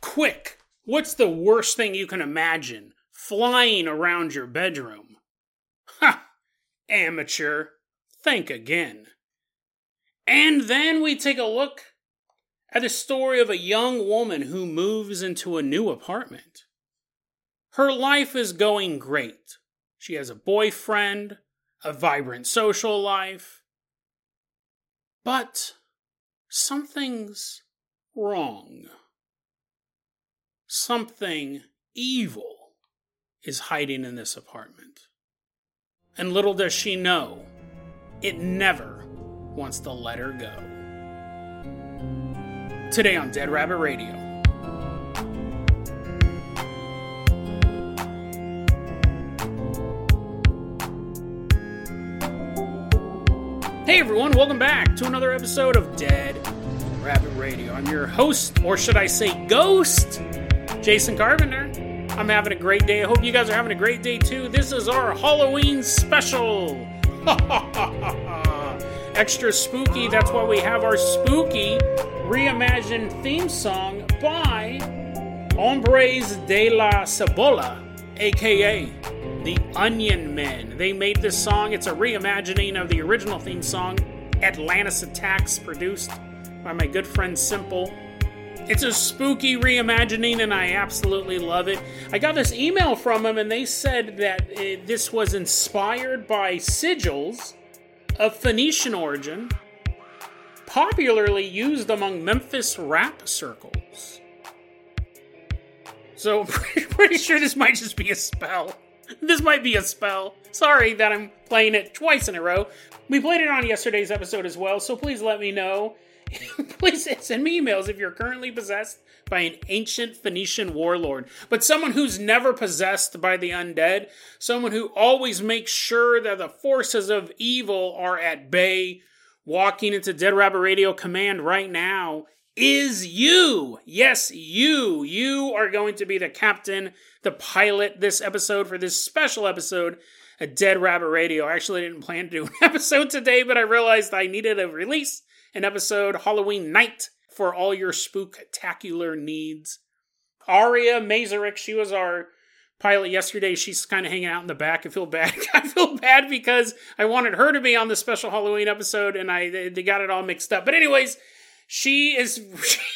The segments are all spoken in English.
Quick! What's the worst thing you can imagine flying around your bedroom? Ha! Amateur. Think again. And then we take a look at the story of a young woman who moves into a new apartment. Her life is going great. She has a boyfriend, a vibrant social life. But something's wrong. Something evil is hiding in this apartment. And little does she know, it never wants to let her go. Today on Dead Rabbit Radio. Hey everyone, welcome back to another episode of Dead Rabbit Radio. I'm your host, or should I say ghost, Jason Carpenter. I'm having a great day. I hope you guys are having a great day too. This is our Halloween special. Extra spooky, that's why we have our spooky reimagined theme song by Hombres de la Cebolla, aka the Onion Men. They made this song, it's a reimagining of the original theme song, Atlantis Attacks, produced by my good friend Simple. It's a spooky reimagining, and I absolutely love it. I got this email from them, and they said that uh, this was inspired by sigils of Phoenician origin, popularly used among Memphis rap circles. So, pretty sure this might just be a spell. This might be a spell. Sorry that I'm playing it twice in a row. We played it on yesterday's episode as well, so please let me know Please send me emails if you're currently possessed by an ancient Phoenician warlord, but someone who's never possessed by the undead, someone who always makes sure that the forces of evil are at bay. Walking into Dead Rabbit Radio Command right now is you. Yes, you. You are going to be the captain, the pilot this episode for this special episode a Dead Rabbit Radio. I actually didn't plan to do an episode today, but I realized I needed a release an episode Halloween night for all your spooktacular needs. Aria Mazurek, she was our pilot yesterday. She's kind of hanging out in the back. I feel bad. I feel bad because I wanted her to be on the special Halloween episode, and I they got it all mixed up. But anyways, she is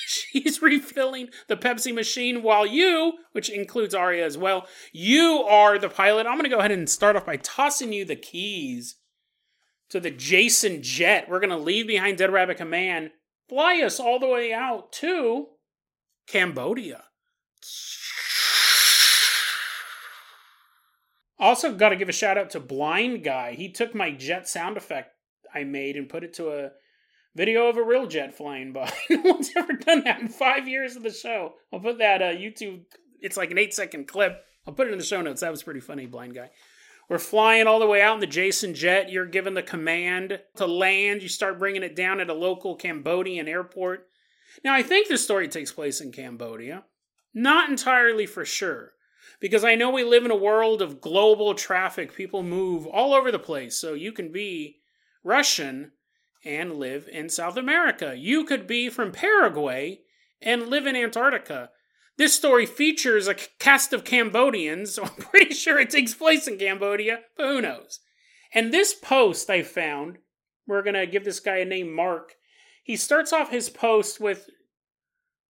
she's refilling the Pepsi machine while you, which includes Aria as well, you are the pilot. I'm going to go ahead and start off by tossing you the keys to the Jason Jet. We're going to leave behind Dead Rabbit Command, fly us all the way out to Cambodia. Also, got to give a shout out to Blind Guy. He took my jet sound effect I made and put it to a video of a real jet flying by. no one's ever done that in five years of the show. I'll put that uh, YouTube. It's like an eight second clip. I'll put it in the show notes. That was pretty funny, Blind Guy. We're flying all the way out in the Jason jet. You're given the command to land. You start bringing it down at a local Cambodian airport. Now, I think this story takes place in Cambodia. Not entirely for sure, because I know we live in a world of global traffic. People move all over the place. So you can be Russian and live in South America. You could be from Paraguay and live in Antarctica. This story features a cast of Cambodians, so I'm pretty sure it takes place in Cambodia, but who knows? And this post I found, we're going to give this guy a name Mark. He starts off his post with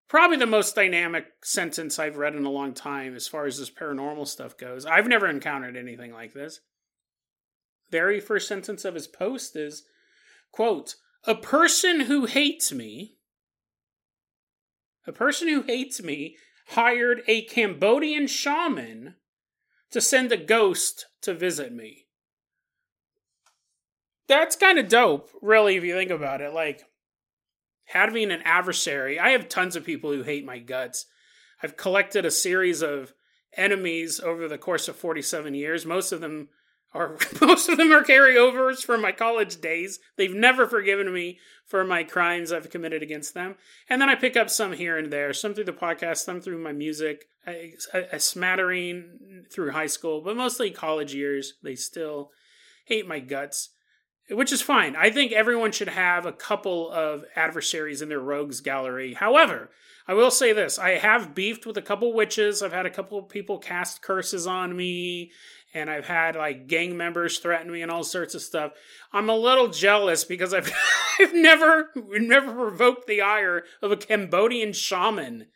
probably the most dynamic sentence I've read in a long time as far as this paranormal stuff goes. I've never encountered anything like this. Very first sentence of his post is, quote, a person who hates me, a person who hates me hired a Cambodian shaman to send a ghost to visit me. That's kind of dope, really, if you think about it. Like, having an adversary. I have tons of people who hate my guts. I've collected a series of enemies over the course of 47 years. Most of them are most of them are carryovers from my college days. They've never forgiven me for my crimes I've committed against them. And then I pick up some here and there, some through the podcast, some through my music, a, a smattering through high school, but mostly college years. They still hate my guts, which is fine. I think everyone should have a couple of adversaries in their rogues gallery. However, I will say this I have beefed with a couple witches. I've had a couple of people cast curses on me, and I've had like gang members threaten me and all sorts of stuff. I'm a little jealous because I've, I've never, never provoked the ire of a Cambodian shaman.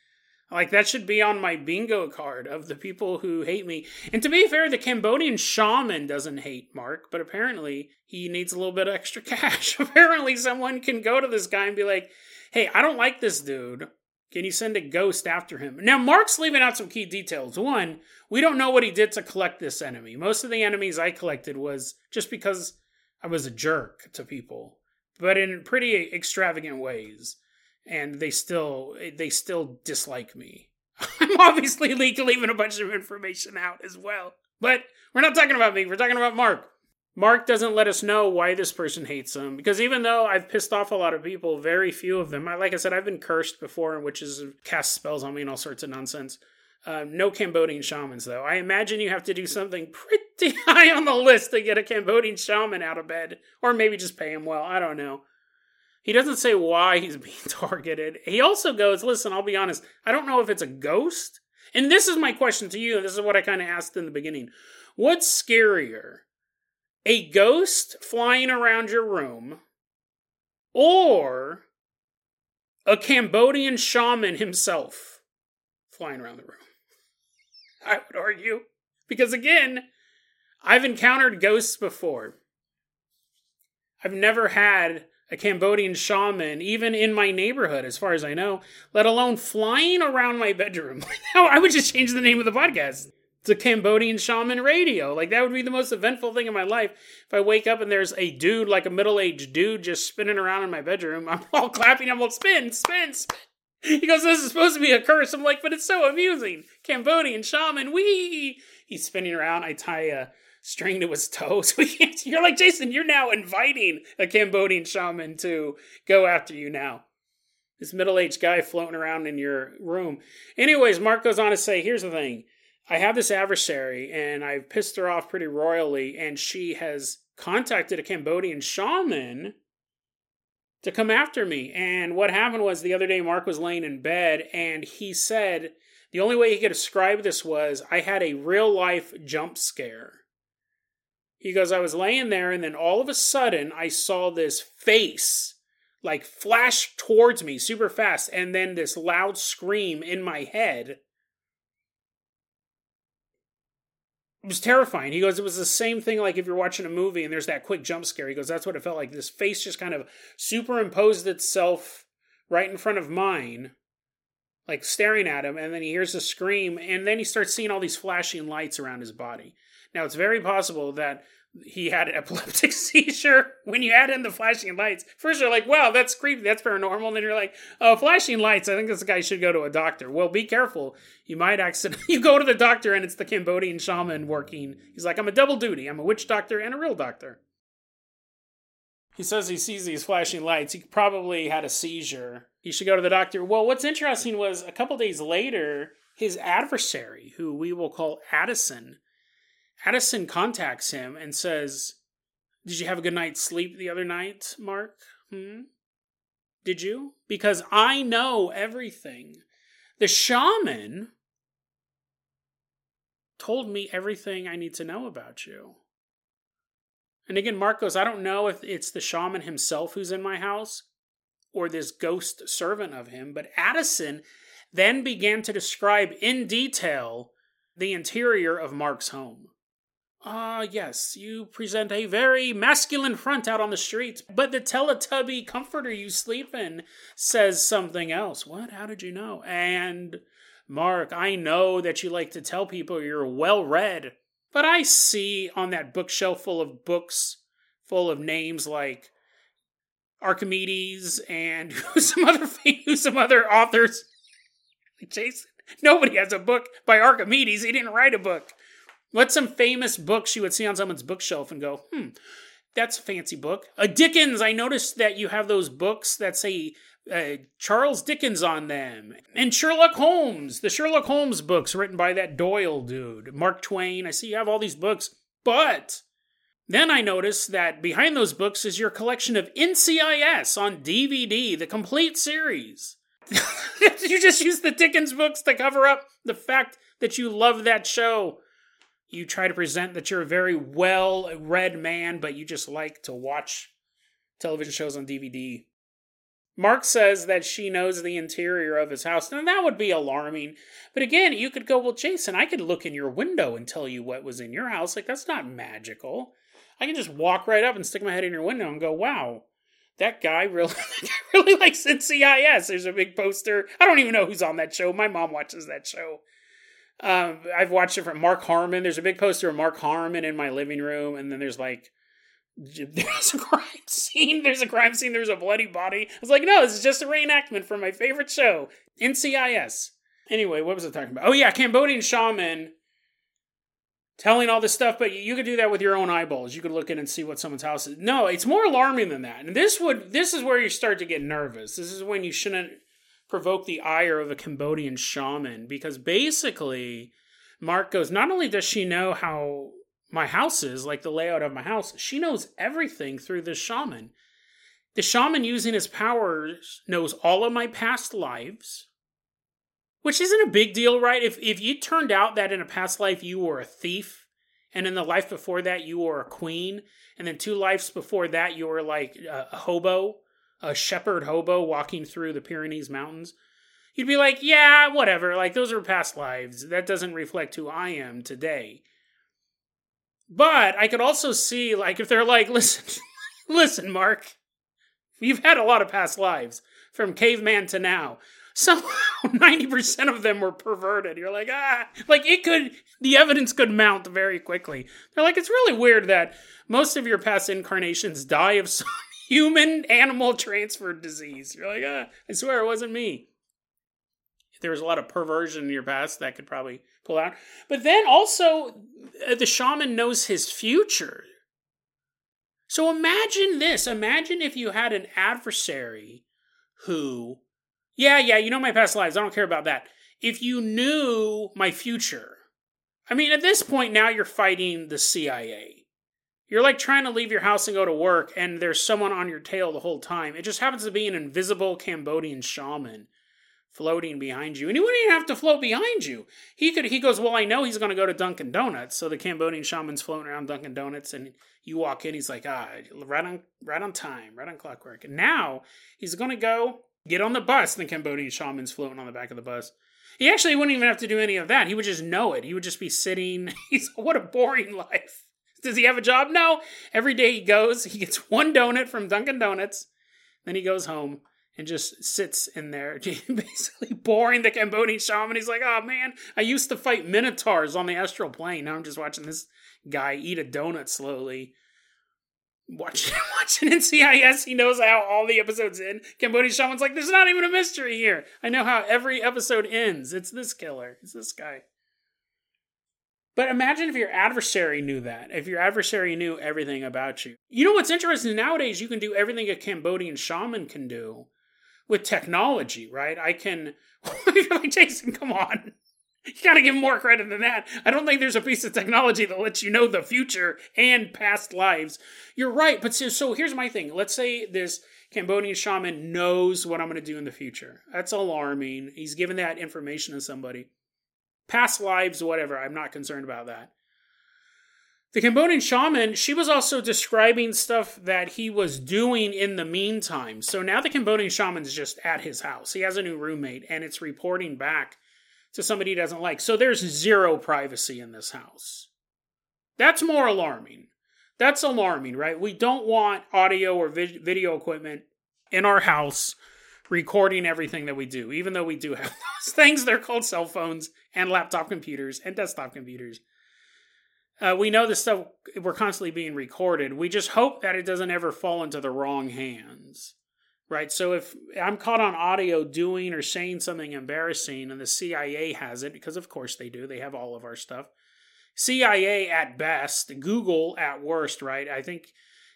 Like that should be on my bingo card of the people who hate me. And to be fair, the Cambodian shaman doesn't hate Mark, but apparently he needs a little bit of extra cash. apparently someone can go to this guy and be like, "Hey, I don't like this dude. Can you send a ghost after him? Now, Mark's leaving out some key details. One, we don't know what he did to collect this enemy. Most of the enemies I collected was just because I was a jerk to people, but in pretty extravagant ways. And they still they still dislike me. I'm obviously leaving a bunch of information out as well. But we're not talking about me, we're talking about Mark. Mark doesn't let us know why this person hates him because even though I've pissed off a lot of people, very few of them, I, like I said, I've been cursed before, witches cast spells on me and all sorts of nonsense. Uh, no Cambodian shamans, though. I imagine you have to do something pretty high on the list to get a Cambodian shaman out of bed, or maybe just pay him well. I don't know. He doesn't say why he's being targeted. He also goes, Listen, I'll be honest, I don't know if it's a ghost. And this is my question to you. This is what I kind of asked in the beginning. What's scarier? A ghost flying around your room, or a Cambodian shaman himself flying around the room. I would argue. Because again, I've encountered ghosts before. I've never had a Cambodian shaman, even in my neighborhood, as far as I know, let alone flying around my bedroom. I would just change the name of the podcast to Cambodian shaman radio. Like that would be the most eventful thing in my life. If I wake up and there's a dude, like a middle-aged dude, just spinning around in my bedroom, I'm all clapping. I'm all spin, spin, spin. He goes, "This is supposed to be a curse." I'm like, "But it's so amusing." Cambodian shaman, wee. He's spinning around. I tie a string to his toe, so he can't. You're like Jason. You're now inviting a Cambodian shaman to go after you now. This middle-aged guy floating around in your room. Anyways, Mark goes on to say, "Here's the thing." I have this adversary and I've pissed her off pretty royally, and she has contacted a Cambodian shaman to come after me. And what happened was the other day, Mark was laying in bed and he said the only way he could describe this was I had a real life jump scare. He goes, I was laying there, and then all of a sudden, I saw this face like flash towards me super fast, and then this loud scream in my head it was terrifying. He goes, it was the same thing like if you're watching a movie and there's that quick jump scare. He goes, that's what it felt like. This face just kind of superimposed itself right in front of mine, like staring at him, and then he hears a scream, and then he starts seeing all these flashing lights around his body. Now, it's very possible that he had an epileptic seizure when you add in the flashing lights. First, you're like, wow, that's creepy, that's paranormal. And then you're like, oh, flashing lights, I think this guy should go to a doctor. Well, be careful. You might accident. You go to the doctor and it's the Cambodian shaman working. He's like, I'm a double duty. I'm a witch doctor and a real doctor. He says he sees these flashing lights. He probably had a seizure. He should go to the doctor. Well, what's interesting was a couple days later, his adversary, who we will call Addison, Addison contacts him and says, Did you have a good night's sleep the other night, Mark? Hmm? Did you? Because I know everything. The shaman told me everything I need to know about you. And again, Mark goes, I don't know if it's the shaman himself who's in my house or this ghost servant of him, but Addison then began to describe in detail the interior of Mark's home. Ah, yes, you present a very masculine front out on the streets, but the Teletubby comforter you sleep in says something else. What? How did you know? And, Mark, I know that you like to tell people you're well read, but I see on that bookshelf full of books, full of names like Archimedes and some other some other authors. Jason, nobody has a book by Archimedes. He didn't write a book. What's some famous books you would see on someone's bookshelf and go, hmm, that's a fancy book. A Dickens, I noticed that you have those books that say uh, Charles Dickens on them. And Sherlock Holmes, the Sherlock Holmes books written by that Doyle dude. Mark Twain, I see you have all these books. But then I noticed that behind those books is your collection of NCIS on DVD, the complete series. you just use the Dickens books to cover up the fact that you love that show. You try to present that you're a very well read man, but you just like to watch television shows on DVD. Mark says that she knows the interior of his house. Now, that would be alarming. But again, you could go, Well, Jason, I could look in your window and tell you what was in your house. Like, that's not magical. I can just walk right up and stick my head in your window and go, Wow, that guy really, really likes NCIS. There's a big poster. I don't even know who's on that show. My mom watches that show. Um, I've watched it from Mark Harmon. There's a big poster of Mark Harmon in my living room, and then there's like there's a crime scene. There's a crime scene. There's a bloody body. I was like, no, this is just a reenactment from my favorite show, NCIS. Anyway, what was I talking about? Oh yeah, Cambodian shaman telling all this stuff, but you could do that with your own eyeballs. You could look in and see what someone's house is. No, it's more alarming than that. And this would this is where you start to get nervous. This is when you shouldn't provoke the ire of a Cambodian shaman because basically Mark goes, not only does she know how my house is, like the layout of my house, she knows everything through this shaman. The shaman using his powers knows all of my past lives, which isn't a big deal, right? If if you turned out that in a past life you were a thief, and in the life before that you were a queen, and then two lives before that you were like uh, a hobo, a shepherd hobo walking through the Pyrenees Mountains, you'd be like, yeah, whatever. Like those are past lives. That doesn't reflect who I am today. But I could also see, like, if they're like, listen, listen, Mark, you've had a lot of past lives from caveman to now. Somehow, 90% of them were perverted. You're like, ah, like it could, the evidence could mount very quickly. They're like, it's really weird that most of your past incarnations die of some human animal transfer disease. You're like, ah, I swear it wasn't me. There was a lot of perversion in your past that could probably pull out. But then also, uh, the shaman knows his future. So imagine this. Imagine if you had an adversary who, yeah, yeah, you know my past lives. I don't care about that. If you knew my future, I mean, at this point now you're fighting the CIA. You're like trying to leave your house and go to work, and there's someone on your tail the whole time. It just happens to be an invisible Cambodian shaman floating behind you. And he wouldn't even have to float behind you. He could he goes, Well, I know he's gonna go to Dunkin' Donuts. So the Cambodian shaman's floating around Dunkin' Donuts and you walk in, he's like, ah, right on right on time, right on clockwork. And now he's gonna go get on the bus, and the Cambodian shaman's floating on the back of the bus. He actually wouldn't even have to do any of that. He would just know it. He would just be sitting. He's what a boring life. Does he have a job? No. Every day he goes, he gets one donut from Dunkin' Donuts, then he goes home and just sits in there, basically boring the Cambodian shaman. He's like, oh man, I used to fight minotaurs on the astral plane. Now I'm just watching this guy eat a donut slowly. Watching, watching NCIS, he knows how all the episodes end. Cambodian shaman's like, there's not even a mystery here. I know how every episode ends. It's this killer. It's this guy. But imagine if your adversary knew that. If your adversary knew everything about you. You know what's interesting? Nowadays, you can do everything a Cambodian shaman can do with technology, right? I can. Like, Jason, come on. You gotta give more credit than that. I don't think there's a piece of technology that lets you know the future and past lives. You're right, but so, so here's my thing. Let's say this Cambodian shaman knows what I'm gonna do in the future. That's alarming. He's given that information to somebody. Past lives, whatever. I'm not concerned about that. The Cambodian shaman, she was also describing stuff that he was doing in the meantime. So now the Cambodian shaman's just at his house. He has a new roommate and it's reporting back to somebody he doesn't like. So there's zero privacy in this house. That's more alarming. That's alarming, right? We don't want audio or video equipment in our house recording everything that we do, even though we do have those things. They're called cell phones and laptop computers and desktop computers. Uh, we know this stuff, we're constantly being recorded. We just hope that it doesn't ever fall into the wrong hands. Right? So if I'm caught on audio doing or saying something embarrassing and the CIA has it, because of course they do, they have all of our stuff. CIA at best, Google at worst, right? I think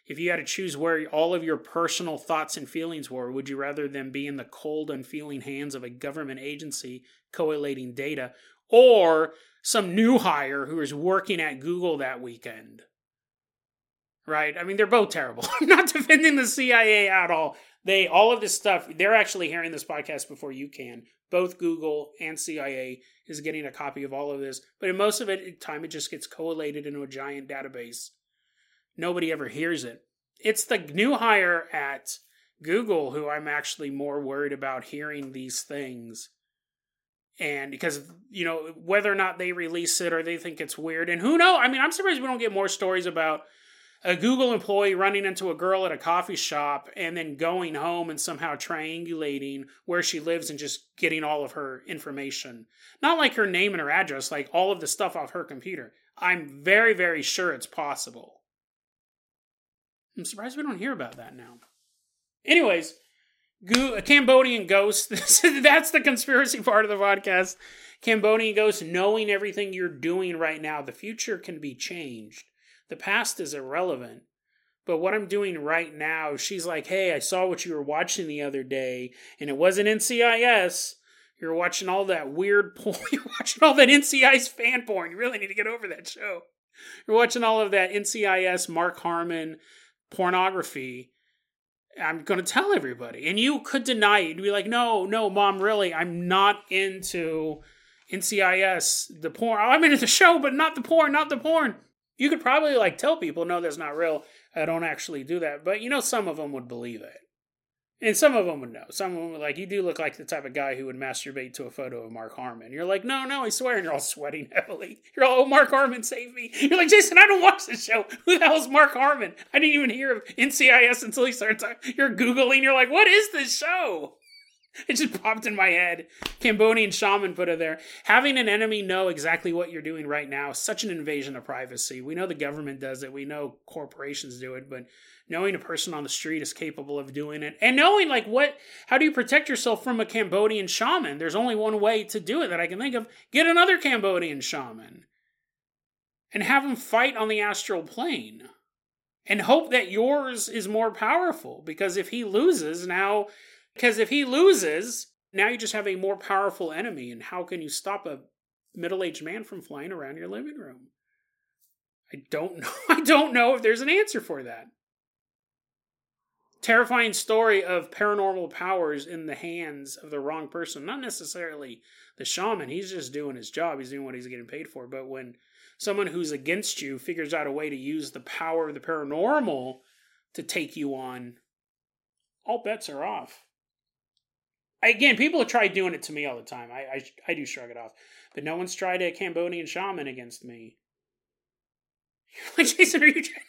if you had to choose where all of your personal thoughts and feelings were, would you rather them be in the cold, unfeeling hands of a government agency collating data or some new hire who is working at Google that weekend? Right? I mean, they're both terrible. I'm not defending the CIA at all. They, all of this stuff, they're actually hearing this podcast before you can. Both Google and CIA is getting a copy of all of this, but in most of it, time it just gets collated into a giant database nobody ever hears it. It's the new hire at Google who I'm actually more worried about hearing these things. And because, you know, whether or not they release it or they think it's weird. And who knows? I mean, I'm surprised we don't get more stories about a Google employee running into a girl at a coffee shop and then going home and somehow triangulating where she lives and just getting all of her information. Not like her name and her address, like all of the stuff off her computer. I'm very, very sure it's possible. I'm surprised we don't hear about that now. Anyways, a Cambodian ghost. That's the conspiracy part of the podcast. Cambodian ghost, knowing everything you're doing right now, the future can be changed. The past is irrelevant. But what I'm doing right now, she's like, hey, I saw what you were watching the other day, and it wasn't NCIS. You're watching all that weird porn. You're watching all that NCIS fan porn. You really need to get over that show. You're watching all of that NCIS, Mark Harmon, pornography, I'm going to tell everybody. And you could deny it. You'd be like, no, no, mom, really, I'm not into NCIS, the porn. Oh, I'm into the show, but not the porn, not the porn. You could probably like tell people, no, that's not real. I don't actually do that. But you know, some of them would believe it. And some of them would know. Some of them would like, you do look like the type of guy who would masturbate to a photo of Mark Harmon. You're like, no, no, I swear. And you're all sweating heavily. You're all, oh, Mark Harmon, save me. You're like, Jason, I don't watch this show. Who the hell is Mark Harmon? I didn't even hear of NCIS until he started talking. You're Googling. You're like, what is this show? It just popped in my head. Cambodian shaman put it there. Having an enemy know exactly what you're doing right now such an invasion of privacy. We know the government does it. We know corporations do it, but knowing a person on the street is capable of doing it. And knowing like what how do you protect yourself from a cambodian shaman? There's only one way to do it that i can think of. Get another cambodian shaman and have him fight on the astral plane and hope that yours is more powerful. Because if he loses now because if he loses now you just have a more powerful enemy. And how can you stop a middle-aged man from flying around your living room? I don't know. I don't know if there's an answer for that terrifying story of paranormal powers in the hands of the wrong person. Not necessarily the shaman, he's just doing his job, he's doing what he's getting paid for. But when someone who's against you figures out a way to use the power of the paranormal to take you on, all bets are off. Again, people have tried doing it to me all the time. I, I, I do shrug it off. But no one's tried a Cambodian shaman against me. Like, Jason, are you trying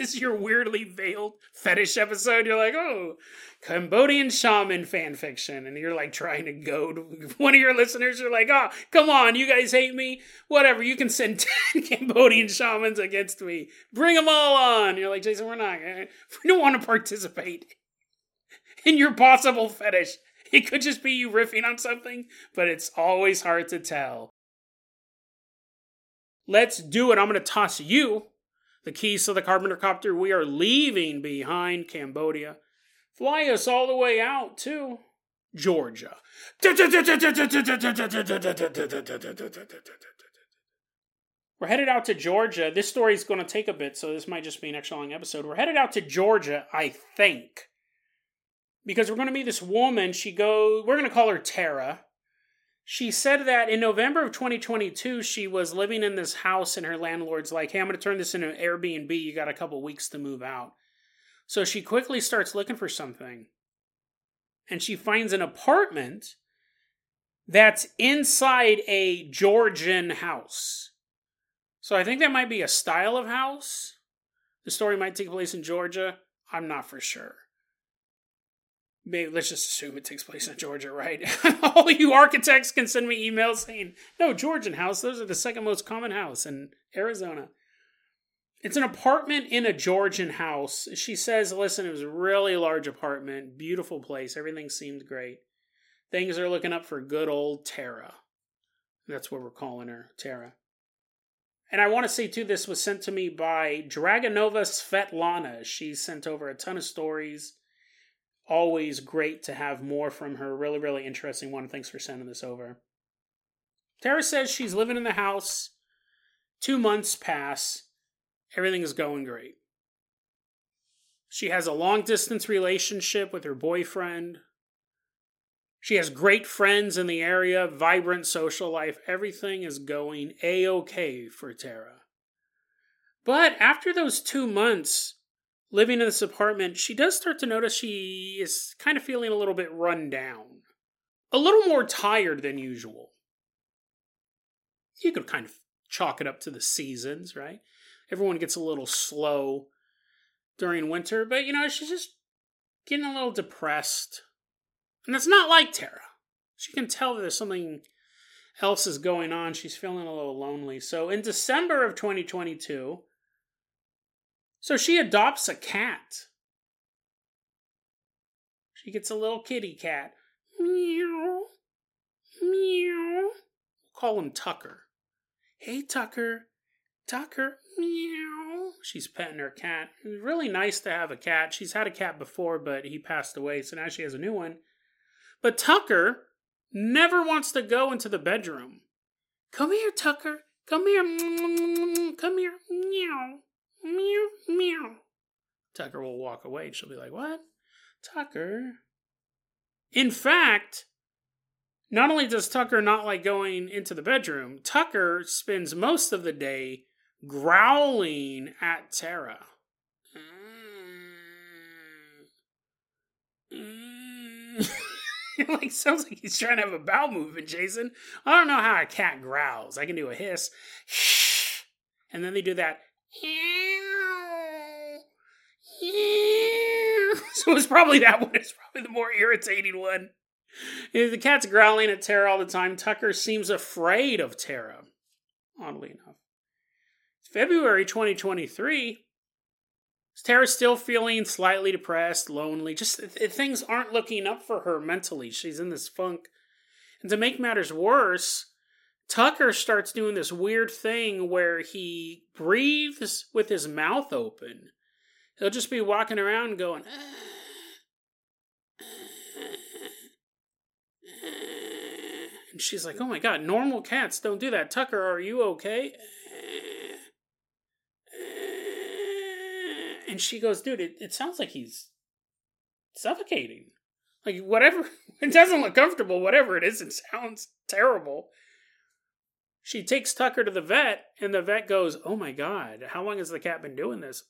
is your weirdly veiled fetish episode. You're like, oh, Cambodian shaman fan fiction. And you're like trying to goad one of your listeners. You're like, oh, come on, you guys hate me? Whatever, you can send 10 Cambodian shamans against me. Bring them all on. You're like, Jason, we're not, going we don't want to participate in your possible fetish. It could just be you riffing on something, but it's always hard to tell. Let's do it. I'm going to toss you the keys to the Carpenter Copter. We are leaving behind Cambodia. Fly us all the way out to Georgia. We're headed out to Georgia. This story is going to take a bit, so this might just be an extra long episode. We're headed out to Georgia, I think. Because we're going to meet this woman. She goes, we're going to call her Tara. She said that in November of 2022, she was living in this house, and her landlord's like, Hey, I'm going to turn this into an Airbnb. You got a couple weeks to move out. So she quickly starts looking for something. And she finds an apartment that's inside a Georgian house. So I think that might be a style of house. The story might take place in Georgia. I'm not for sure maybe let's just assume it takes place in Georgia, right? All you architects can send me emails saying, "No, Georgian house. Those are the second most common house in Arizona." It's an apartment in a Georgian house. She says, listen, it was a really large apartment, beautiful place, everything seemed great. Things are looking up for good old Tara. That's what we're calling her, Tara. And I want to say too, this was sent to me by Dragonova Svetlana. She sent over a ton of stories. Always great to have more from her. Really, really interesting one. Thanks for sending this over. Tara says she's living in the house. Two months pass. Everything is going great. She has a long distance relationship with her boyfriend. She has great friends in the area, vibrant social life. Everything is going a okay for Tara. But after those two months living in this apartment, she does start to notice she is kind of feeling a little bit run down, a little more tired than usual. You could kind of chalk it up to the seasons, right? Everyone gets a little slow during winter, but you know, she's just getting a little depressed and it's not like Tara. She can tell there's something else is going on. She's feeling a little lonely. So in December of 2022, so she adopts a cat. She gets a little kitty cat. Meow. Meow. We'll call him Tucker. Hey, Tucker. Tucker. Meow. She's petting her cat. It's really nice to have a cat. She's had a cat before, but he passed away, so now she has a new one. But Tucker never wants to go into the bedroom. Come here, Tucker. Come here. Come here. Meow. Meow. Meow. Tucker will walk away and she'll be like, What? Tucker. In fact, not only does Tucker not like going into the bedroom, Tucker spends most of the day growling at Tara. like sounds like he's trying to have a bowel movement, Jason. I don't know how a cat growls. I can do a hiss, and then they do that. So it's probably that one. It's probably the more irritating one. The cat's growling at Tara all the time. Tucker seems afraid of Tara, oddly enough. It's February 2023. Tara's still feeling slightly depressed, lonely? Just things aren't looking up for her mentally. She's in this funk. And to make matters worse, Tucker starts doing this weird thing where he breathes with his mouth open. He'll just be walking around going, and she's like, oh my god, normal cats don't do that. Tucker, are you okay? and she goes, dude, it, it sounds like he's suffocating. Like, whatever, it doesn't look comfortable, whatever it is, it sounds terrible. She takes Tucker to the vet, and the vet goes, Oh my God, how long has the cat been doing this?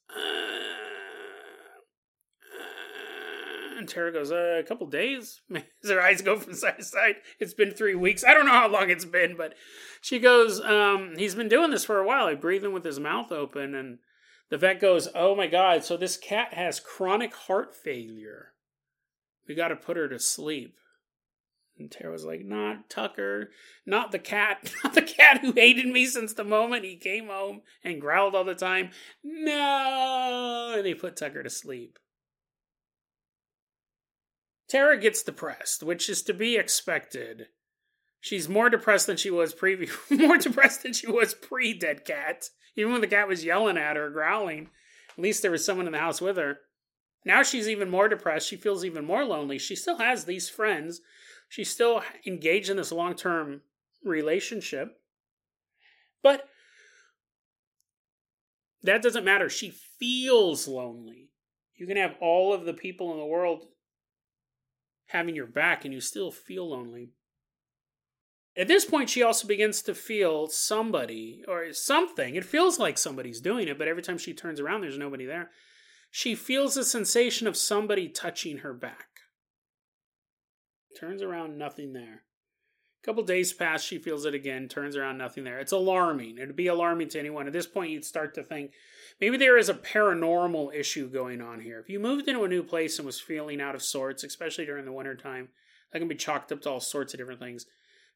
And Tara goes, uh, A couple days? As her eyes go from side to side. It's been three weeks. I don't know how long it's been, but she goes, um, He's been doing this for a while. He's breathing with his mouth open, and the vet goes, Oh my God, so this cat has chronic heart failure. We got to put her to sleep. And Tara was like, Not Tucker, not the cat, not the cat who hated me since the moment he came home and growled all the time. No! And they put Tucker to sleep. Tara gets depressed, which is to be expected. She's more depressed than she was pre more depressed than she was pre dead cat. Even when the cat was yelling at her, growling, at least there was someone in the house with her. Now she's even more depressed. She feels even more lonely. She still has these friends. She's still engaged in this long term relationship. But that doesn't matter. She feels lonely. You can have all of the people in the world having your back and you still feel lonely. At this point, she also begins to feel somebody or something. It feels like somebody's doing it, but every time she turns around, there's nobody there. She feels the sensation of somebody touching her back. Turns around, nothing there. A couple days pass, she feels it again, turns around, nothing there. It's alarming. It'd be alarming to anyone. At this point, you'd start to think maybe there is a paranormal issue going on here. If you moved into a new place and was feeling out of sorts, especially during the wintertime, that can be chalked up to all sorts of different things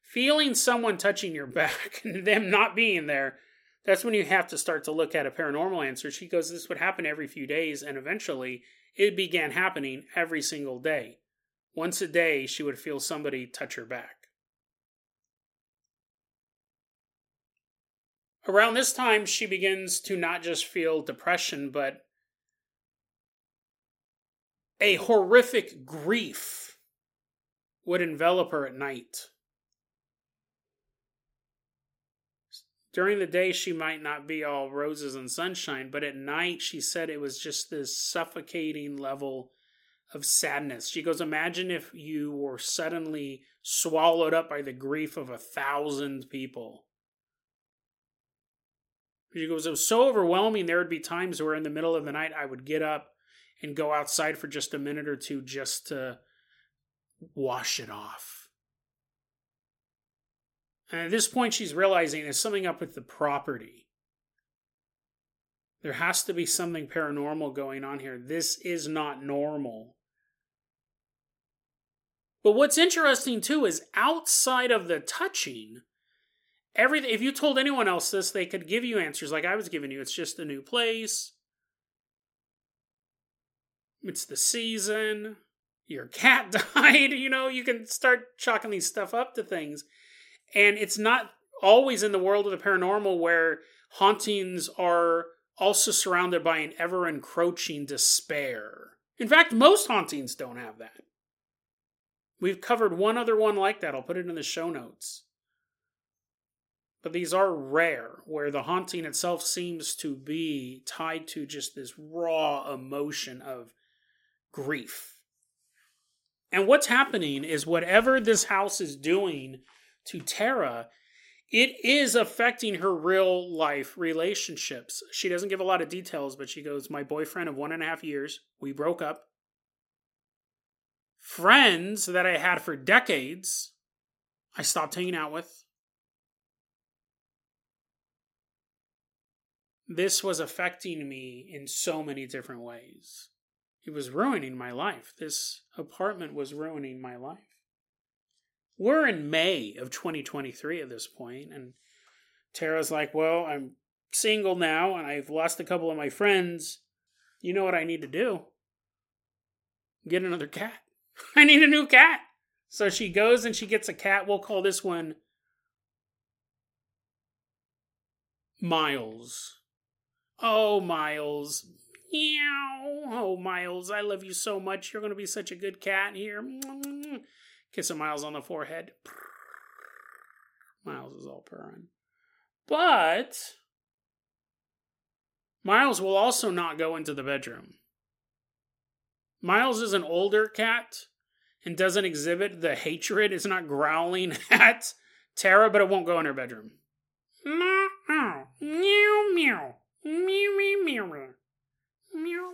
feeling someone touching your back and them not being there, That's when you have to start to look at a paranormal answer. She goes, This would happen every few days, and eventually it began happening every single day. Once a day, she would feel somebody touch her back. Around this time, she begins to not just feel depression, but a horrific grief would envelop her at night. During the day, she might not be all roses and sunshine, but at night, she said it was just this suffocating level of sadness. She goes, Imagine if you were suddenly swallowed up by the grief of a thousand people. She goes, It was so overwhelming. There would be times where in the middle of the night I would get up and go outside for just a minute or two just to wash it off. And at this point, she's realizing there's something up with the property. There has to be something paranormal going on here. This is not normal. But what's interesting too is outside of the touching, everything if you told anyone else this, they could give you answers like I was giving you. It's just a new place. It's the season. Your cat died. You know, you can start chalking these stuff up to things. And it's not always in the world of the paranormal where hauntings are also surrounded by an ever encroaching despair. In fact, most hauntings don't have that. We've covered one other one like that. I'll put it in the show notes. But these are rare, where the haunting itself seems to be tied to just this raw emotion of grief. And what's happening is whatever this house is doing to Tara, it is affecting her real life relationships. She doesn't give a lot of details, but she goes, My boyfriend of one and a half years, we broke up. Friends that I had for decades, I stopped hanging out with. This was affecting me in so many different ways. It was ruining my life. This apartment was ruining my life we're in May of 2023 at this point, and Tara's like, Well, I'm single now and I've lost a couple of my friends. You know what I need to do? Get another cat. I need a new cat. So she goes and she gets a cat. We'll call this one Miles. Oh, Miles. Meow. Oh, Miles, I love you so much. You're going to be such a good cat here. Kissing Miles on the forehead. Miles is all purring. But Miles will also not go into the bedroom. Miles is an older cat and doesn't exhibit the hatred. It's not growling at Tara, but it won't go in her bedroom. Meow, meow, meow, meow, meow, meow, meow, meow, meow.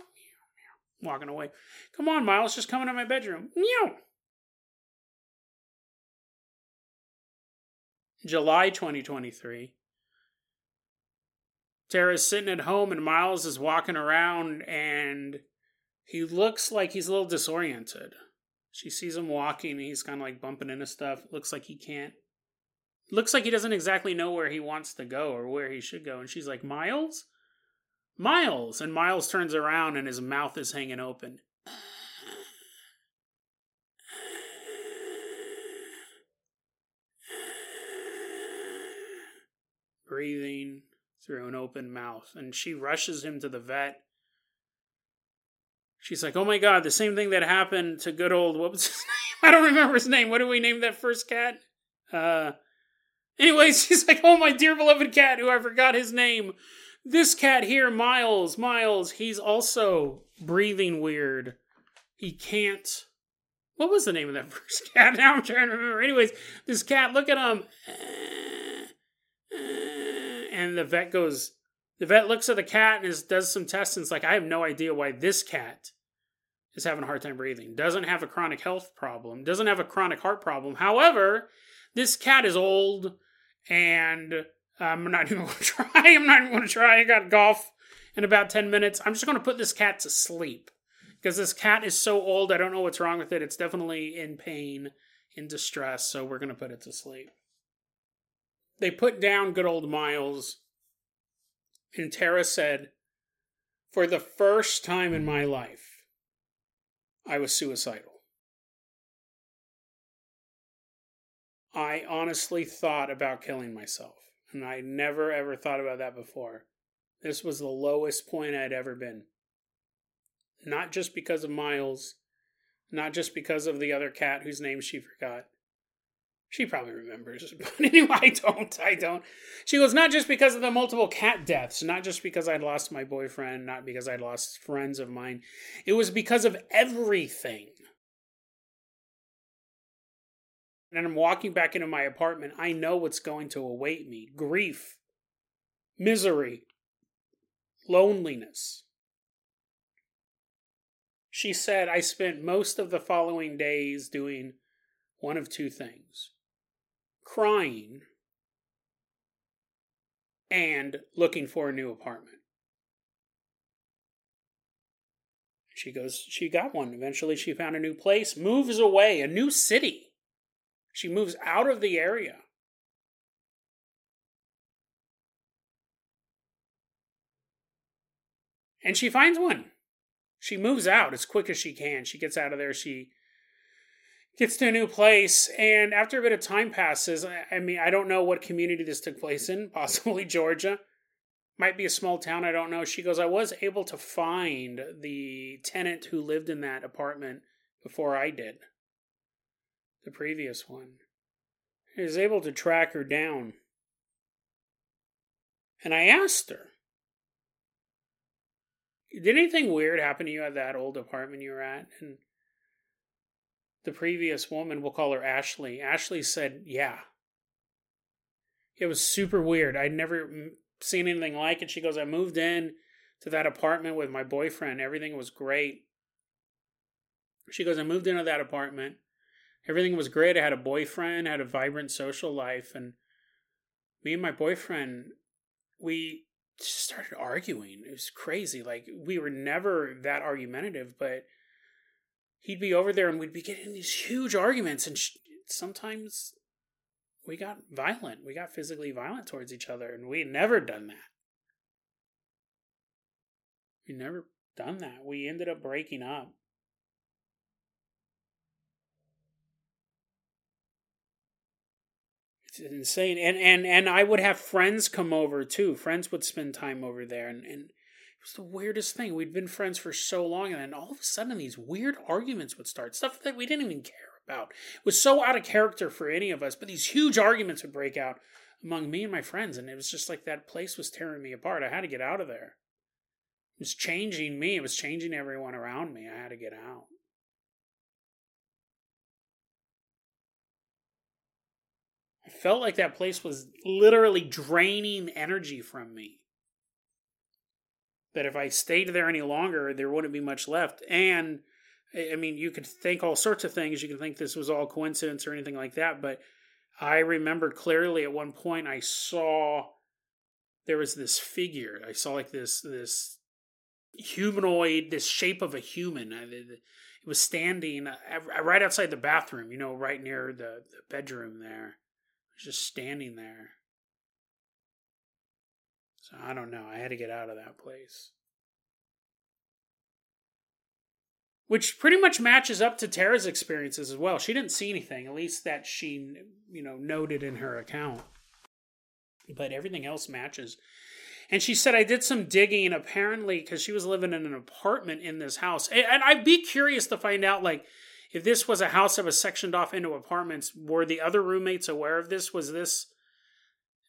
Walking away. Come on, Miles, just come into my bedroom. Meow. July 2023. Tara's sitting at home and Miles is walking around and he looks like he's a little disoriented. She sees him walking and he's kind of like bumping into stuff. Looks like he can't. Looks like he doesn't exactly know where he wants to go or where he should go. And she's like, Miles? Miles! And Miles turns around and his mouth is hanging open. breathing through an open mouth. And she rushes him to the vet. She's like, oh my god, the same thing that happened to good old, what was his name? I don't remember his name. What did we name that first cat? Uh, anyways, she's like, oh my dear beloved cat, who I forgot his name. This cat here, Miles, Miles, he's also breathing weird. He can't. What was the name of that first cat? Now I'm trying to remember. Anyways, this cat, look at him and the vet goes, the vet looks at the cat and is, does some tests and it's like, I have no idea why this cat is having a hard time breathing. Doesn't have a chronic health problem, doesn't have a chronic heart problem. However, this cat is old and I'm not even going to try. I'm not even going to try. I got golf in about 10 minutes. I'm just going to put this cat to sleep because this cat is so old. I don't know what's wrong with it. It's definitely in pain, in distress. So we're going to put it to sleep they put down good old Miles And Tara said, For the first time in my life, I was suicidal. I honestly thought about killing myself, and I never ever thought about that before. This was the lowest point I'd ever been. Not just because of Miles, not just because of the other cat whose name she forgot. She probably remembers, but anyway, I don't. I don't. She goes, not just because of the multiple cat deaths, not just because I'd lost my boyfriend, not because I'd lost friends of mine. It was because of everything. And I'm walking back into my apartment, I know what's going to await me grief, misery, loneliness. She said, I spent most of the following days doing one of two things crying and looking for a new apartment. She goes, she got one. Eventually, she found a new place, moves away, a new city she moves out of the area. And she finds one. She moves out as quick as she can. She gets out of there. She gets to a new place. And after a bit of time passes, I mean, I don't know what community this took place in, possibly Georgia. Might be a small town, I don't know. She goes, I was able to find the tenant who lived in that apartment before I did the previous one. He was able to track her down. And I asked her, Did anything weird happen to you at that old apartment you were at? And the previous woman, we'll call her Ashley, Ashley said, Yeah. It was super weird. I'd never seen anything like it. She goes, I moved in to that apartment with my boyfriend. Everything was great. She goes, I moved into that apartment everything was great. I had a boyfriend, had a vibrant social life, and me and my boyfriend, we started arguing. It was crazy. Like we were never that argumentative, but he'd be over there and we'd be getting these huge arguments, and sh- sometimes we got violent. We got physically violent towards each other, and we had never done that. We never done that. We ended up breaking up. Insane. And and and I would have friends come over too. Friends would spend time over there, and and it was the weirdest thing. We'd been friends for so long, and then all of a sudden these weird arguments would start. Stuff that we didn't even care about. It was so out of character for any of us. But these huge arguments would break out among me and my friends, and it was just like that place was tearing me apart. I had to get out of there. It was changing me. It was changing everyone around me. I had to get out. Felt like that place was literally draining energy from me. That if I stayed there any longer, there wouldn't be much left. And I mean, you could think all sorts of things. You could think this was all coincidence or anything like that. But I remember clearly at one point I saw there was this figure. I saw like this this humanoid, this shape of a human. It was standing uh, right outside the bathroom, you know, right near the, the bedroom there just standing there. So I don't know. I had to get out of that place. Which pretty much matches up to Tara's experiences as well. She didn't see anything, at least that she, you know, noted in her account. But everything else matches. And she said, I did some digging apparently because she was living in an apartment in this house. And I'd be curious to find out, like, if this was a house that was sectioned off into apartments, were the other roommates aware of this? Was this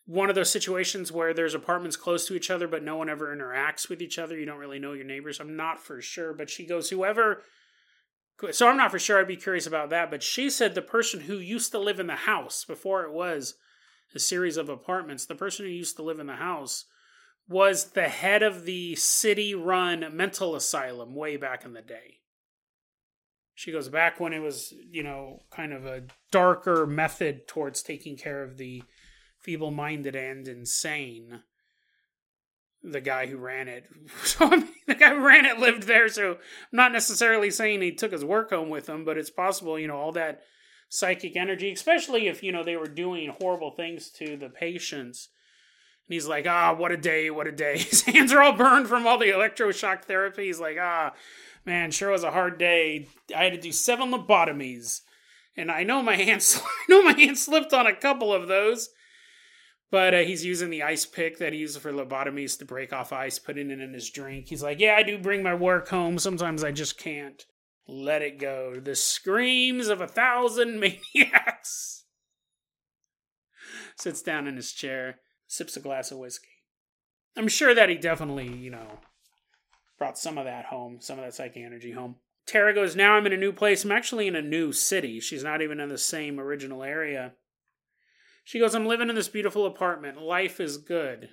one of those situations where there's apartments close to each other, but no one ever interacts with each other? You don't really know your neighbors. I'm not for sure, but she goes, whoever. So I'm not for sure. I'd be curious about that. But she said the person who used to live in the house before it was a series of apartments, the person who used to live in the house was the head of the city run mental asylum way back in the day. She goes back when it was, you know, kind of a darker method towards taking care of the feeble minded and insane. The guy who ran it. So, I mean, the guy who ran it lived there, so I'm not necessarily saying he took his work home with him, but it's possible, you know, all that psychic energy, especially if, you know, they were doing horrible things to the patients. And he's like, ah, what a day, what a day. His hands are all burned from all the electroshock therapy. He's like, ah, man, sure was a hard day. I had to do seven lobotomies. And I know my hands, I know my hand slipped on a couple of those. But uh, he's using the ice pick that he uses for lobotomies to break off ice, putting it in his drink. He's like, yeah, I do bring my work home. Sometimes I just can't let it go. The screams of a thousand maniacs. Sits down in his chair, sips a glass of whiskey. I'm sure that he definitely, you know, brought some of that home, some of that psychic energy home. Tara goes, Now I'm in a new place. I'm actually in a new city. She's not even in the same original area. She goes, I'm living in this beautiful apartment. Life is good.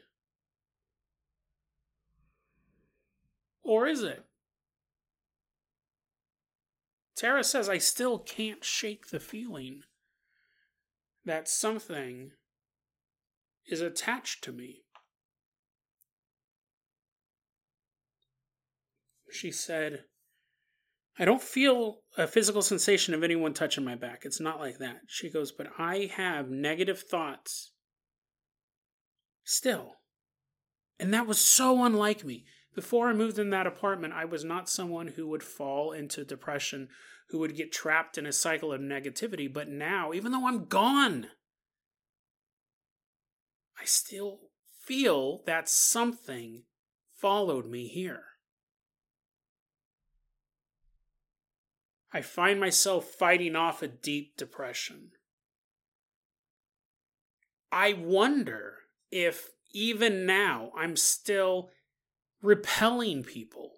Or is it? Tara says, I still can't shake the feeling that something is attached to me. She said, I don't feel a physical sensation of anyone touching my back. It's not like that. She goes, but I have negative thoughts still. And that was so unlike me. Before I moved in that apartment, I was not someone who would fall into depression, who would get trapped in a cycle of negativity. But now, even though I'm gone, I still feel that something followed me here. I find myself fighting off a deep depression. I wonder if even now I'm still repelling people.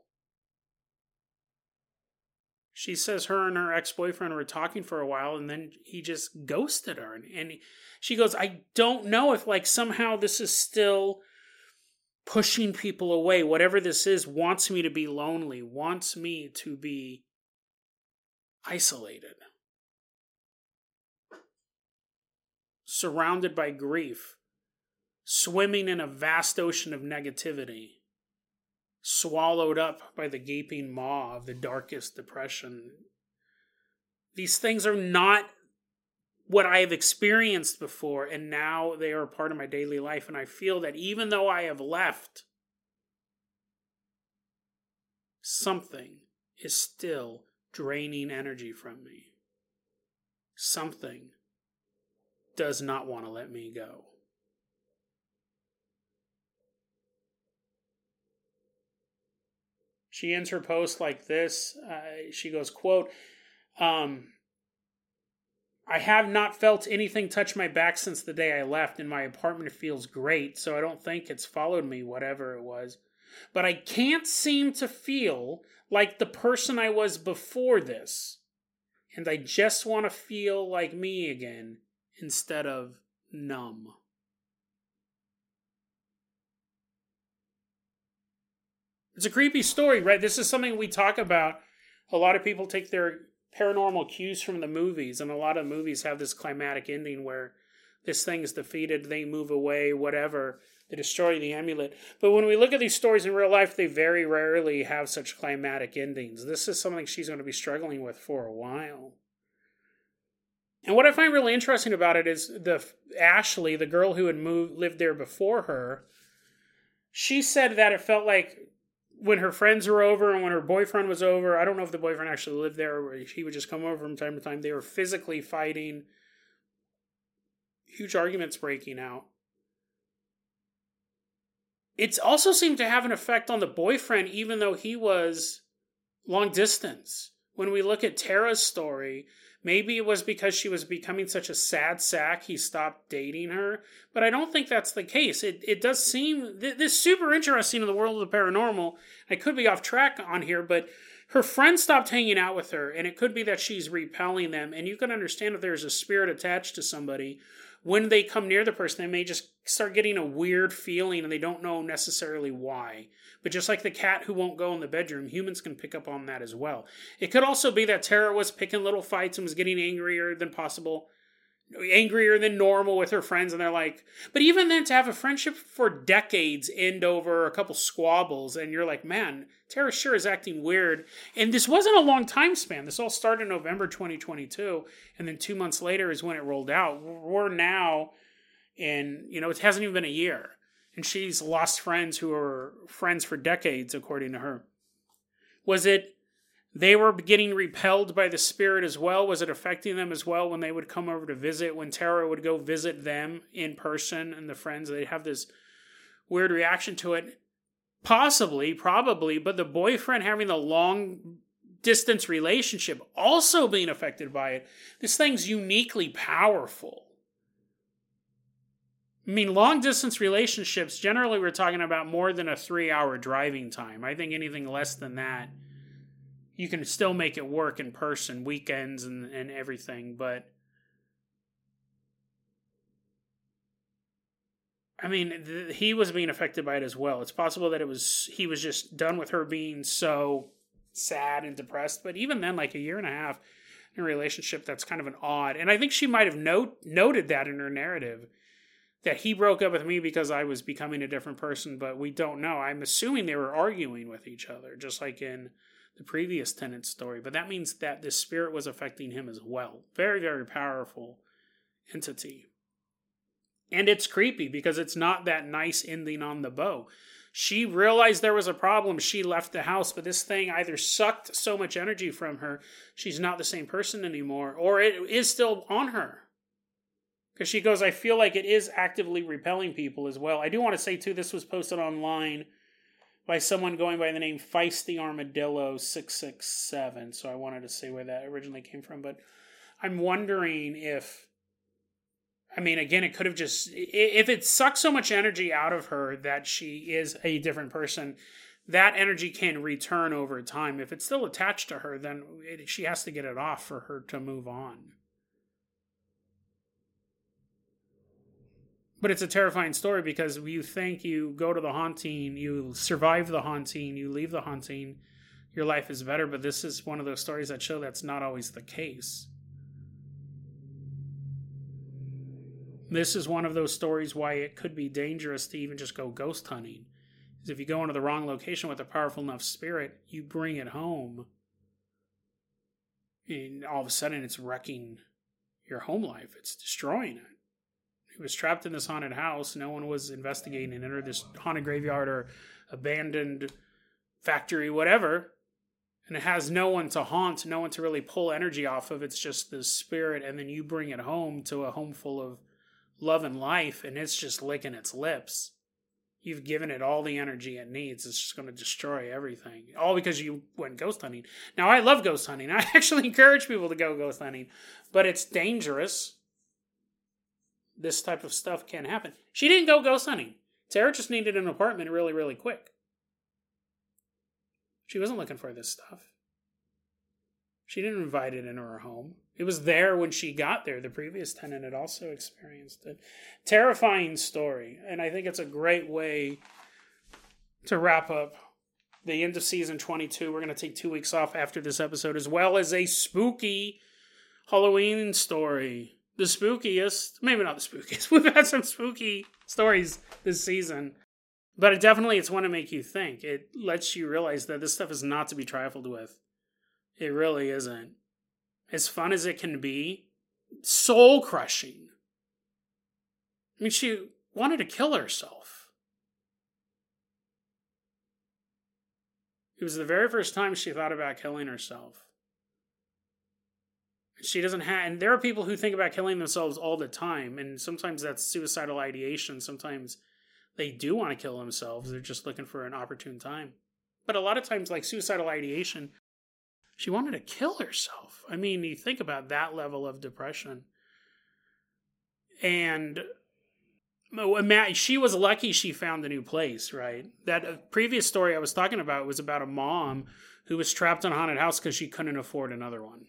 She says her and her ex boyfriend were talking for a while and then he just ghosted her. And, she goes, I don't know if, like, somehow this is still pushing people away. Whatever this is, wants me to be lonely, wants me to be isolated, surrounded by grief, swimming in a vast ocean of negativity, swallowed up by the gaping maw of the darkest depression. These things are not what I have experienced before, and now they are a part of my daily life. And I feel that even though I have left, something is still draining energy from me. Something does not want to let me go. She ends her post like this. Uh, she goes, "quote um, I have not felt anything touch my back since the day I left, and my apartment feels great, so I don't think it's followed me, whatever it was. But I can't seem to feel like the person I was before this. And I just want to feel like me again instead of numb. It's a creepy story, right? This is something we talk about. A lot of people take their paranormal cues from the movies, and a lot of movies have this climatic ending where this thing is defeated, they move away, whatever. They destroy the amulet. But when we look at these stories in real life, they very rarely have such climatic endings. This is something she's going to be struggling with for a while. And what I find really interesting about it is the Ashley, the girl who had moved lived there before her, she said that it felt like when her friends were over and when her boyfriend was over, I don't know if the boyfriend actually lived there or he would just come over from time to time, they were physically fighting, huge arguments breaking out. It also seemed to have an effect on the boyfriend, even though he was long distance. When we look at Tara's story, maybe it was because she was becoming such a sad sack he stopped dating her. But I don't think that's the case. It, it does seem th- this super interesting in the world of the paranormal. I could be off track on here, but her friend stopped hanging out with her, and it could be that she's repelling them. And you can understand if there's a spirit attached to somebody when they come near the person, they may just start getting a weird feeling and they don't know necessarily why. But just like the cat who won't go in the bedroom, humans can pick up on that as well. It could also be that Tara was picking little fights and was getting angrier than possible angrier than normal with her friends and they're like but even then to have a friendship for decades end over a couple squabbles and you're like man tara sure is acting weird and this wasn't a long time span this all started in november 2022 and then two months later is when it rolled out we're now in you know it hasn't even been a year and she's lost friends who are friends for decades, according to her. Was it they were getting repelled by the spirit as well? Was it affecting them as well when they would come over to visit? When Tara would go visit them in person and the friends, they'd have this weird reaction to it. Possibly, probably, but the boyfriend having the long distance relationship also being affected by it. This thing's uniquely powerful. I mean, long distance relationships, generally, we're talking about more than a three hour driving time. I think anything less than that, you can still make it work in person, weekends and, and everything. But I mean, th- he was being affected by it as well. It's possible that it was he was just done with her being so sad and depressed. But even then, like a year and a half in a relationship, that's kind of an odd. And I think she might have note noted that in her narrative that he broke up with me because I was becoming a different person, but we don't know. I'm assuming they were arguing with each other, just like in the previous tenant story. But that means that the spirit was affecting him as well. Very, very powerful entity. And it's creepy because it's not that nice ending on the bow. She realized there was a problem. She left the house, but this thing either sucked so much energy from her, she's not the same person anymore, or it is still on her because she goes, I feel like it is actively repelling people as well. I do want to say, too, this was posted online by someone going by the name Feisty Armadillo 667. So I wanted to say where that originally came from. But I'm wondering if, I mean, again, it could have just, if it sucks so much energy out of her that she is a different person, that energy can return over time. If it's still attached to her, then it, she has to get it off for her to move on. But it's a terrifying story because you think you go to the haunting, you survive the haunting, you leave the haunting, your life is better. But this is one of those stories that show that's not always the case. This is one of those stories why it could be dangerous to even just go ghost hunting. Is if you go into the wrong location with a powerful enough spirit, you bring it home, and all of a sudden it's wrecking your home life. It's destroying it he was trapped in this haunted house. No one was investigating it, or this haunted graveyard or abandoned factory, whatever. And it has no one to haunt, no one to really pull energy off of. It's just the spirit, and then you bring it home to a home full of love and life, and it's just licking its lips. You've given it all the energy it needs. It's just going to destroy everything. All because you went ghost hunting. Now, I love ghost hunting. I actually encourage people to go ghost hunting, but it's dangerous this type of stuff can happen. She didn't go ghost hunting. Tara just needed an apartment really, really quick. She wasn't looking for this stuff. She didn't invite it into her home. It was there when she got there. The previous tenant had also experienced it. Terrifying story. And I think it's a great way to wrap up the end of season 22. We're going to take two weeks off after this episode, as well as a spooky Halloween story the spookiest, maybe not the spookiest. We've had some spooky stories this season, but it definitely it's one to make you think. It lets you realize that this stuff is not to be trifled with. It really isn't. As fun as it can be, soul crushing. I mean, she wanted to kill herself. It was the very first time she thought about killing herself she doesn't have and there are people who think about killing themselves all the time and sometimes that's suicidal ideation. Sometimes they do want to kill themselves. They're just looking for an opportune time. But a lot of times like suicidal ideation she wanted to kill herself. I mean you think about that level of depression. And she was lucky she found a new place right? That uh, previous story i was talking about was about a mom who was trapped in a haunted house because she couldn't afford another one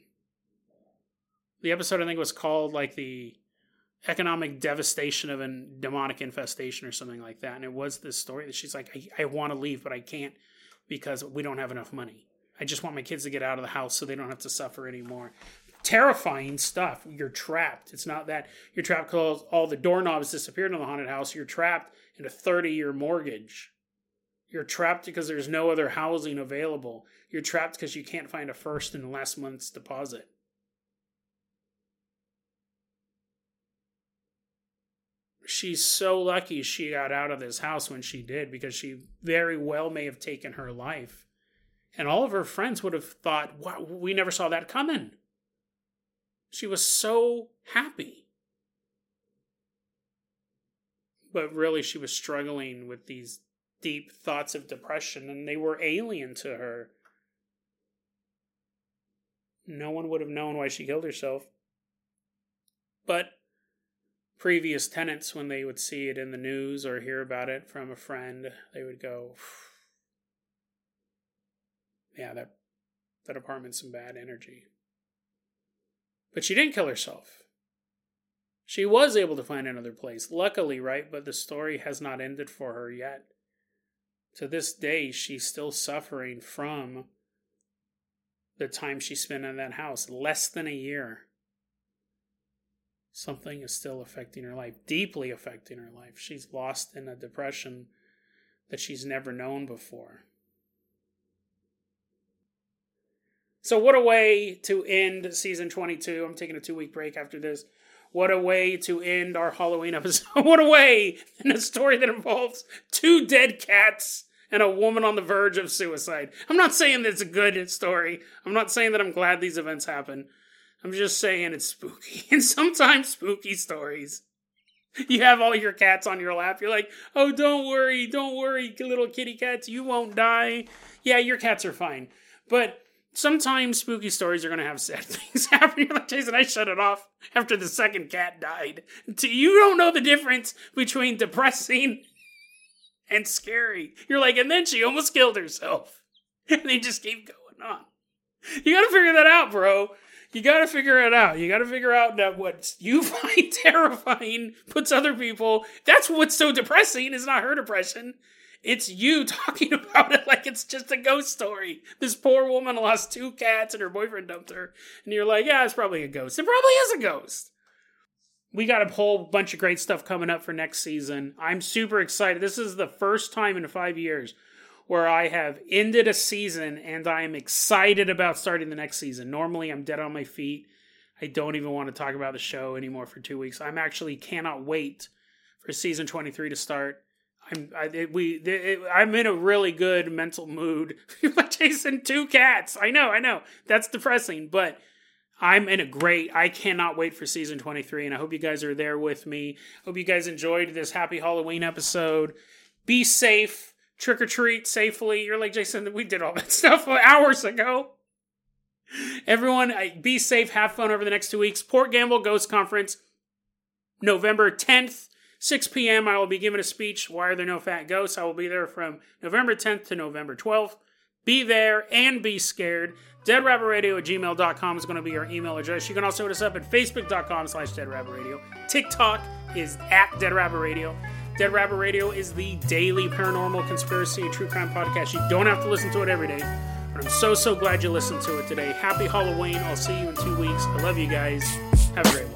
the episode I think was called like the economic devastation of a demonic infestation or something like that. And it was this story that she's like, I, I want to leave, but I can't because we don't have enough money. I just want my kids to get out of the house so they don't have to suffer anymore. Terrifying stuff. You're trapped. It's not that you're trapped because all the doorknobs disappeared in the haunted house. You're trapped in a 30 year mortgage. You're trapped because there's no other housing available. You're trapped because you can't find a first and last month's deposit. She's so lucky she got out of this house when she did because she very well may have taken her life. And all of her friends would have thought, wow, we never saw that coming. She was so happy. But really, she was struggling with these deep thoughts of depression, and they were alien to her. No one would have known why she killed herself. But previous tenants, when they would see it in the news or hear about it from a friend, they would go, "Yeah, that that apartment's some bad energy." But she didn't kill herself. She was able to find another place, luckily, right? But the story has not ended for her yet. To this day, she's still suffering from the time she spent in that house, less than a year something is still affecting her life, deeply affecting her life. She's lost in a depression that she's never known before. So, what a way to end season 22. I'm taking a two week break after this. What a way to end our Halloween episode. what a way in a story that involves two dead cats and a woman on the verge of suicide. I'm not saying that it's a good story. I'm not saying that I'm glad these events happen. I'm just saying it's spooky. And sometimes spooky stories. You have all your cats on your lap. You're like, oh, don't worry, don't worry, little kitty cats, you won't die. Yeah, your cats are fine. But sometimes spooky stories are going to have sad things happen. You're like, Jason, I shut it off after the second cat died. You don't know the difference between depressing and scary. You're like, and then she almost killed herself. And they just keep going on. You got to figure that out, bro you got to figure it out. You got to figure out that what you find terrifying puts other people. That's what's so depressing. Is not her depression. It's you talking about it like it's just a ghost story. This poor woman lost two cats and her boyfriend dumped her, and you're like, yeah, it's probably a ghost. It probably is a ghost. We got a whole bunch of great stuff coming up for next season. I'm super excited. This is the first time in five years where I have ended a season and I am excited about starting the next season. Normally, I'm dead on my feet. I don't even want to talk about the show anymore for two weeks. I'm actually cannot wait for season 23 to start. I'm I, it, we it, I'm in a really good mental mood. I'm chasing two cats. I know, I know. That's depressing, but I'm in a great. I cannot wait for season 23 and I hope you guys are there with me. Hope you guys enjoyed this happy Halloween episode. Be safe trick or treat safely. You're like, Jason, we did all that stuff hours ago. Everyone, be safe, have fun over the next two weeks. Port Gamble Ghost Conference, November 10th, 6 p.m. I will be giving a speech. Why are there no fat ghosts? I will be there from November 10th to November 12th. Be there and be scared. DeadRabbitRadio at gmail.com is going to be our email address. You can also hit us up at facebook.com slash deadrabbitradio. TikTok is at deadrabbitradio. Dead Rabbit Radio is the daily paranormal conspiracy and true crime podcast. You don't have to listen to it every day, but I'm so, so glad you listened to it today. Happy Halloween. I'll see you in two weeks. I love you guys. Have a great one.